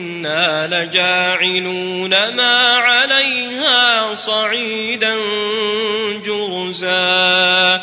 وإنا لجاعلون ما عليها صعيدا جرزا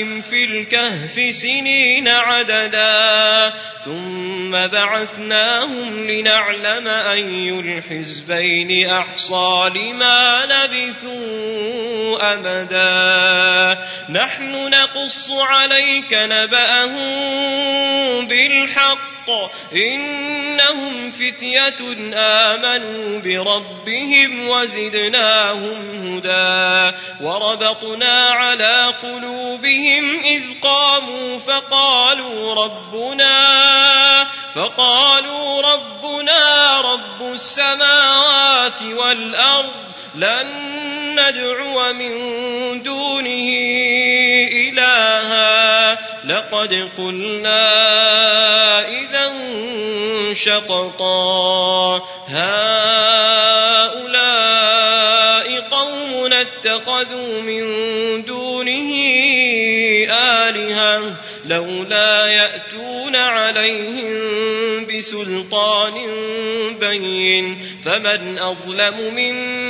آذانهم في الكهف سنين عددا ثم بعثناهم لنعلم أي الحزبين أحصى لما لبثوا أمدا نحن نقص عليك نبأهم بالحق إنهم فتية آمنوا بربهم وزدناهم هدى. وربطنا على قلوبهم إذ قاموا فقالوا ربنا فقالوا ربنا رب السماوات والأرض لن ندعو من دونه إلها. لقد قلنا إذا شططا. هؤلاء قوم اتخذوا من دونه آلهة لولا يأتون عليهم بسلطان بين. فمن أظلم ممن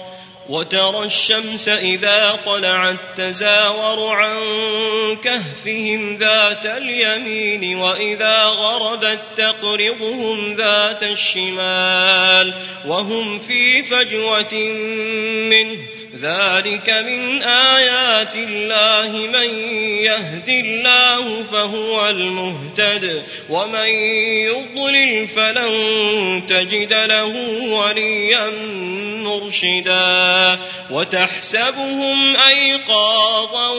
وترى الشمس إذا طلعت تزاور عن كهفهم ذات اليمين وإذا غربت تقرضهم ذات الشمال وهم في فجوة منه ذلك من آيات الله من يهد الله فهو المهتد ومن يضلل فلن تجد له وليا مرشدا وتحسبهم أيقاظا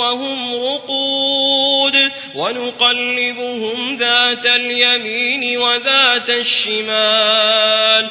وهم رقود ونقلبهم ذات اليمين وذات الشمال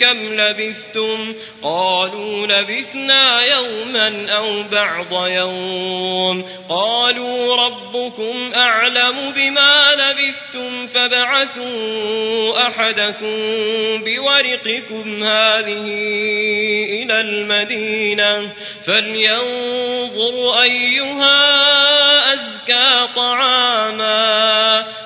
كم لبثتم قالوا لبثنا يوما أو بعض يوم قالوا ربكم أعلم بما لبثتم فبعثوا أحدكم بورقكم هذه إلى المدينة فلينظر أيها أزكى طعاما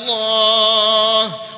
الله.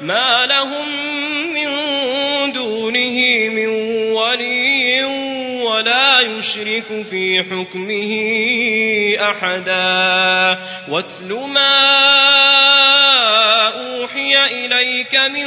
ما لهم من دونه من ولي ولا يشرك في حكمه أحدا. واتل ما أوحي إليك من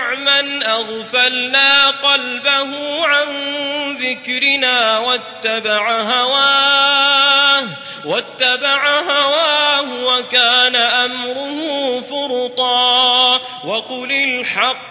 من أغفلنا قلبه عن ذكرنا واتبع هواه واتبع هواه وكان أمره فرطا وقل الحق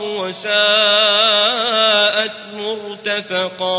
وساءت مرتفقا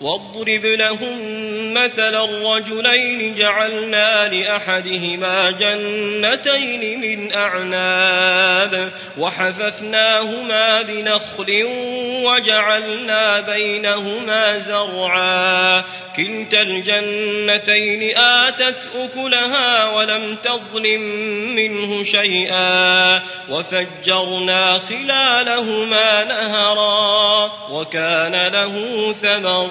واضرب لهم مثل الرجلين جعلنا لأحدهما جنتين من أعناب وحففناهما بنخل وجعلنا بينهما زرعا كلتا الجنتين آتت أكلها ولم تظلم منه شيئا وفجرنا خلالهما نهرا وكان له ثمر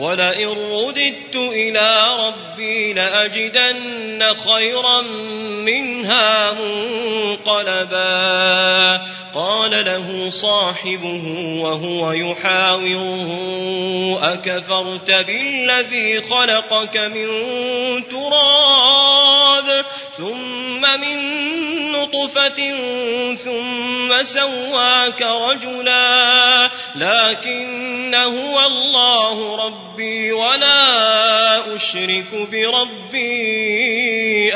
ولئن رددت إلى ربي لأجدن خيرا منها منقلبا قال له صاحبه وهو يحاوره أكفرت بالذي خلقك من تراب ثم من نطفة ثم سواك رجلا لكن هو الله ربي ولا أشرك بربي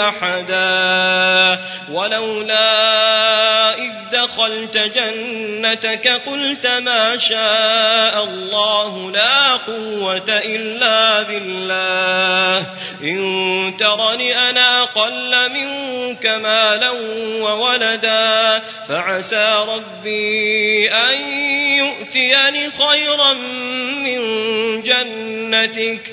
أحدا. ولولا إذ دخلت جنتك قلت ما شاء الله لا قوة إلا بالله. إن ترني أنا أقل منك مالا وولدا فعسى ربي أن يؤتيني خيرا من جنتك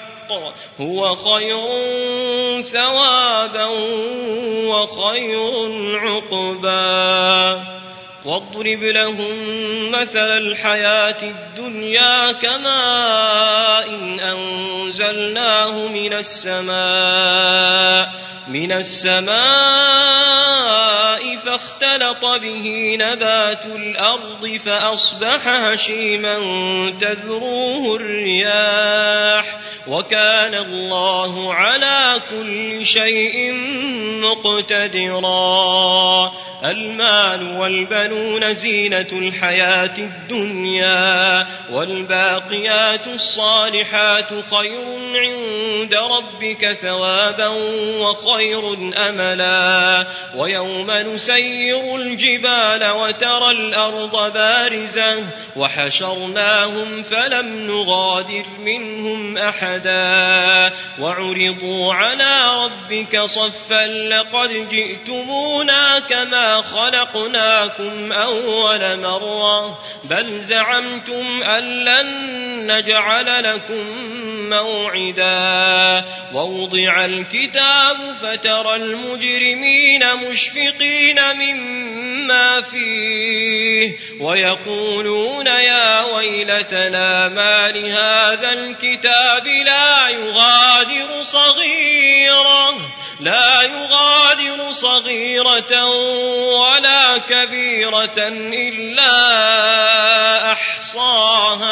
هو خير ثوابا وخير عقبا. واضرب لهم مثل الحياة الدنيا كماء إن أنزلناه من السماء. من السماء فاختلط به نبات الأرض فأصبح هشيما تذروه الرياح وكان الله على كل شيء مقتدرا المال والبنون زينة الحياة الدنيا والباقيات الصالحات خير عند ربك ثوابا وخير أملا ويوم نسير الجبال وترى الأرض بارزة وحشرناهم فلم نغادر منهم أحدا وعرضوا على ربك صفا لقد جئتمونا كما خلقناكم أول مرة بل زعمتم أن لن نجعل لكم موعدا. ووضع الكتاب فترى المجرمين مشفقين مما فيه ويقولون يا ويلتنا ما لهذا الكتاب لا يغادر صغيرة لا يغادر صغيرة ولا كبيرة إلا أحصاها.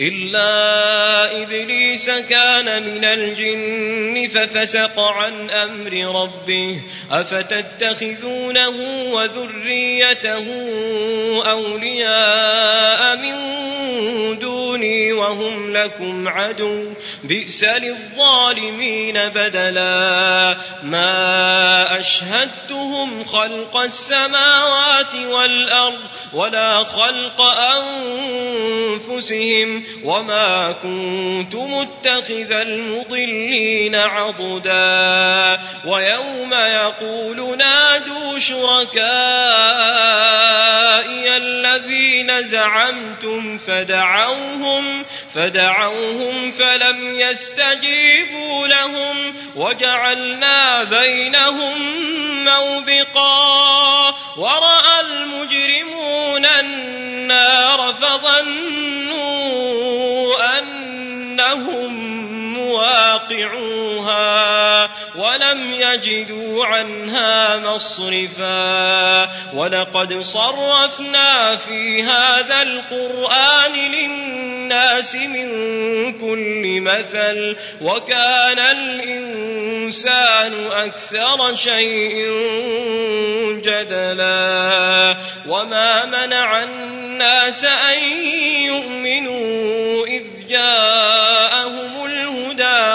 إلا إبليس كان من الجن ففسق عن أمر ربه أفتتخذونه وذريته أولياء من دوني وهم لكم عدو. بئس للظالمين بدلا. ما أشهدتهم خلق السماوات والأرض ولا خلق أنفسهم وما كنت متخذ المضلين عضدا. ويوم يقول نادوا الذين زعمتم فدعوهم فدعوهم فلم يستجيبوا لهم وجعلنا بينهم موبقا ورأى المجرمون النار فظنوا أنهم مواقعوها ولم يجدوا عنها مصرفا ولقد صرفنا في هذا القرآن للناس من كل مثل وكان الإنسان أكثر شيء جدلا وما منع الناس أن يؤمنوا إذ جاءهم الهدى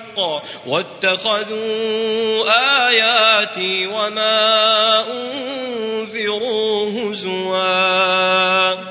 واتخذوا آياتي وما أنذروا هزوا.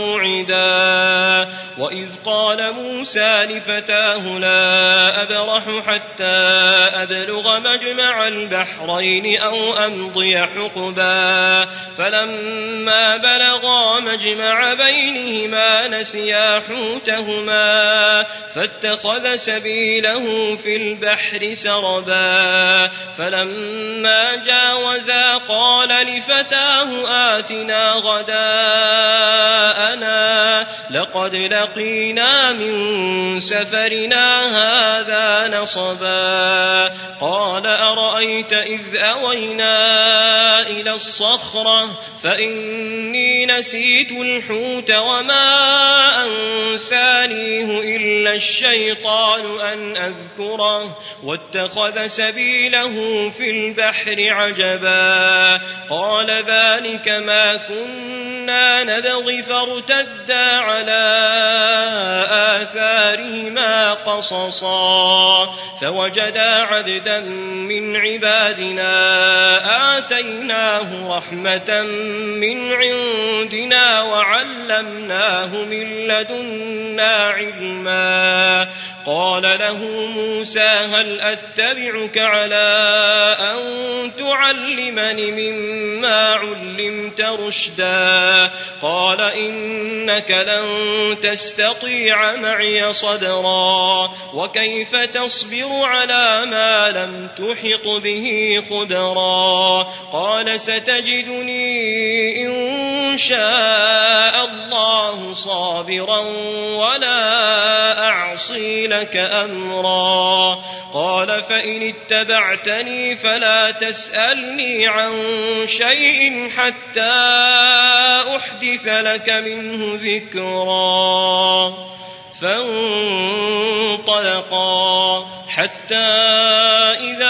موعدا. وإذ قال موسى لفتاه لا أبرح حتى أبلغ مجمع البحرين أو أمضي حقبا. فلما بلغا مجمع بينهما نسيا حوتهما. فاتخذ سبيله في البحر سربا. فلما جاوزا قال لفتاه آتنا غداءنا لقد لقينا من سفرنا هذا نصبا. قال أرأيت إذ أوينا إلى الصخرة فإني نسيت الحوت وما أنسانيه إلا الشيطان أن أذكره واتخذ سبيله في البحر عجبا. قال ذلك ما كنا نبغي فارتدا على آثارهما قصصا فوجدا عبدا من عبادنا آتيناه رحمة من عندنا وعلمناه من لدنا علما قال له موسى هل أتبعك على أن تعلمني مما علمت رشدا؟ قال إنك لن تستطيع معي صدرا وكيف تصبر على ما لم تحط به خبرا؟ قال ستجدني إن شاء الله صابرا ولا أعصى يعصي لك أمرا. قال فإن اتبعتني فلا تسألني عن شيء حتى أحدث لك منه ذكرا. فانطلقا حتى إذا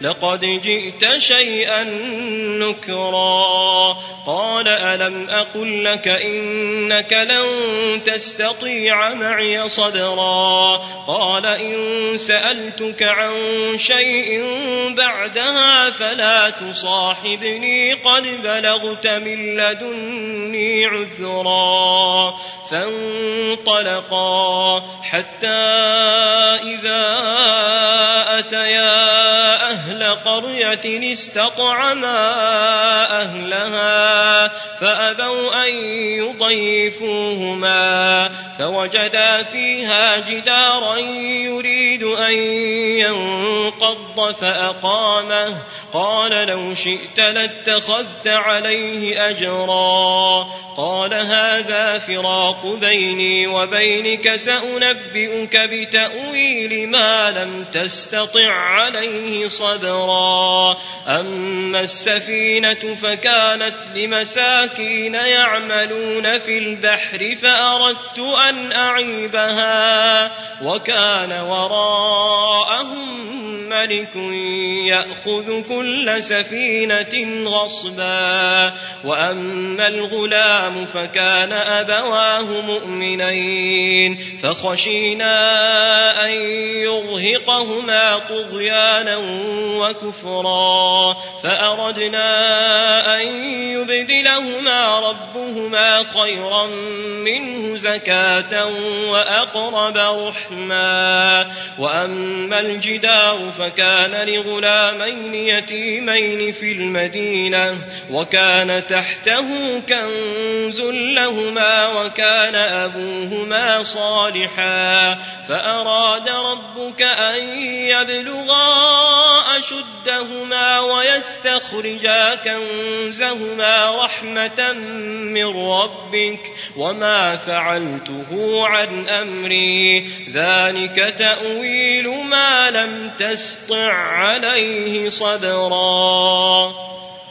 لقد جئت شيئا نكرا. قال ألم أقل لك إنك لن تستطيع معي صبرا؟ قال إن سألتك عن شيء بعدها فلا تصاحبني قد بلغت من لدني عذرا. فانطلقا حتى إذا أتيا قرية استطعما أهلها فأبوا أن يضيفوهما فوجدا فيها جدارا يريد أن ينقض فأقامه. قال لو شئت لاتخذت عليه أجرا. قال هذا فراق بيني وبينك سأنبئك بتأويل ما لم تستطع عليه صبرا. أما السفينة فكانت لمساكين يعملون في البحر فأردت أن أعيبها وكان وراءهم ملك يأخذ كل سفينة غصبا وأما الغلام فكان أبواه مؤمنين فخشينا أن يرهقهما طغيانا وكفرا فأردنا أن يبدلهما ربهما خيرا منه زكاة وأقرب رحما وأما الجدار فكان لغلامين يتيمين في المدينة وكان تحته كنز لهما وكان أبوهما صالحا فأراد ربك أن يبلغا أشدهما ويستخرجا كنزهما رحمة من ربك وما فعلته عن أمري ذلك تأويل ما لم تسطع عليه صبرا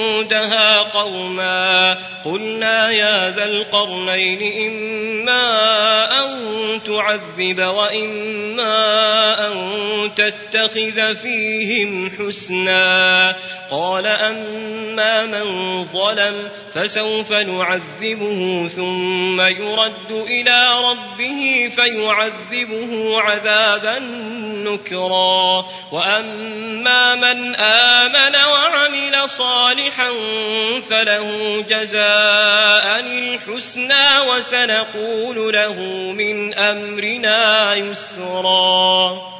عندها قوما قلنا يا ذا القرنين إما أن تعذب وإما أن تتخذ فيهم حسنا قال أما من ظلم فسوف نعذبه ثم يرد إلى ربه فيعذبه عذابا نكرا وأما من آمن وعمل صالحا فله جزاء الحسنى وسنقول له من أمرنا يسرا.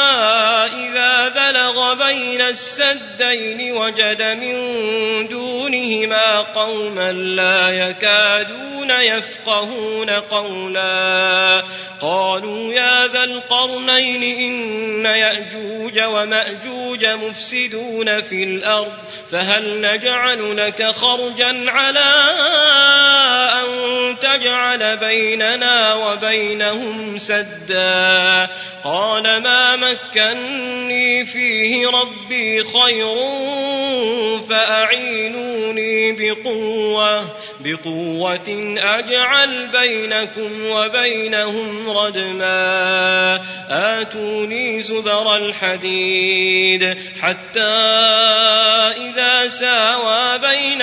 بين السدين وجد من دونهما قوما لا يكادون يفقهون قولا. قالوا يا ذا القرنين إن يأجوج ومأجوج مفسدون في الأرض فهل نجعل لك خرجا على تجعل بيننا وبينهم سدا. قال ما مكني فيه ربي خير فأعينوني بقوة. بقوة أجعل بينكم وبينهم ردما. آتوني زبر الحديد حتى إذا ساوى بين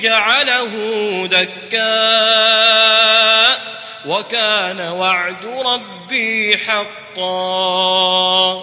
جعله دكا وكان وعد ربي حقا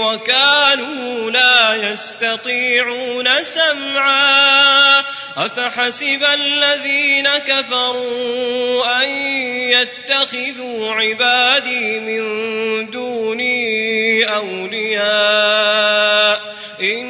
وكانوا لا يستطيعون سمعا. أفحسب الذين كفروا أن يتخذوا عبادي من دوني أولياء إنا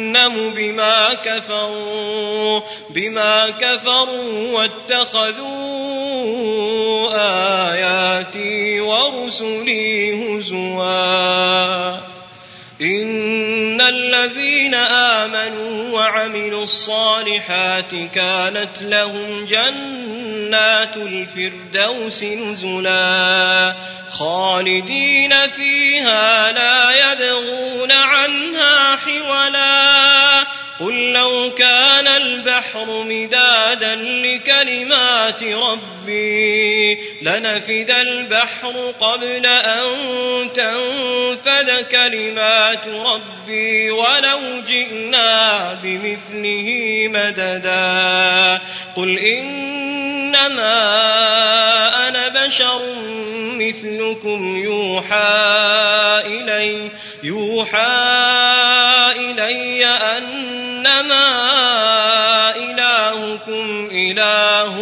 بما كفروا بما كفروا واتخذوا آياتي ورسلي هزوا. إن الذين آمنوا وعملوا الصالحات كانت لهم جنات الفردوس نزلا. خالدين فيها لا يبغون عنها حولا. قل لو كان البحر مدادا لكلمات ربي لنفد البحر قبل أن تنفد كلمات ربي ولو جئنا بمثله مددا. قل إنما أنا بشر مثلكم يوحى إلي يوحى إلي أنما إلهكم إله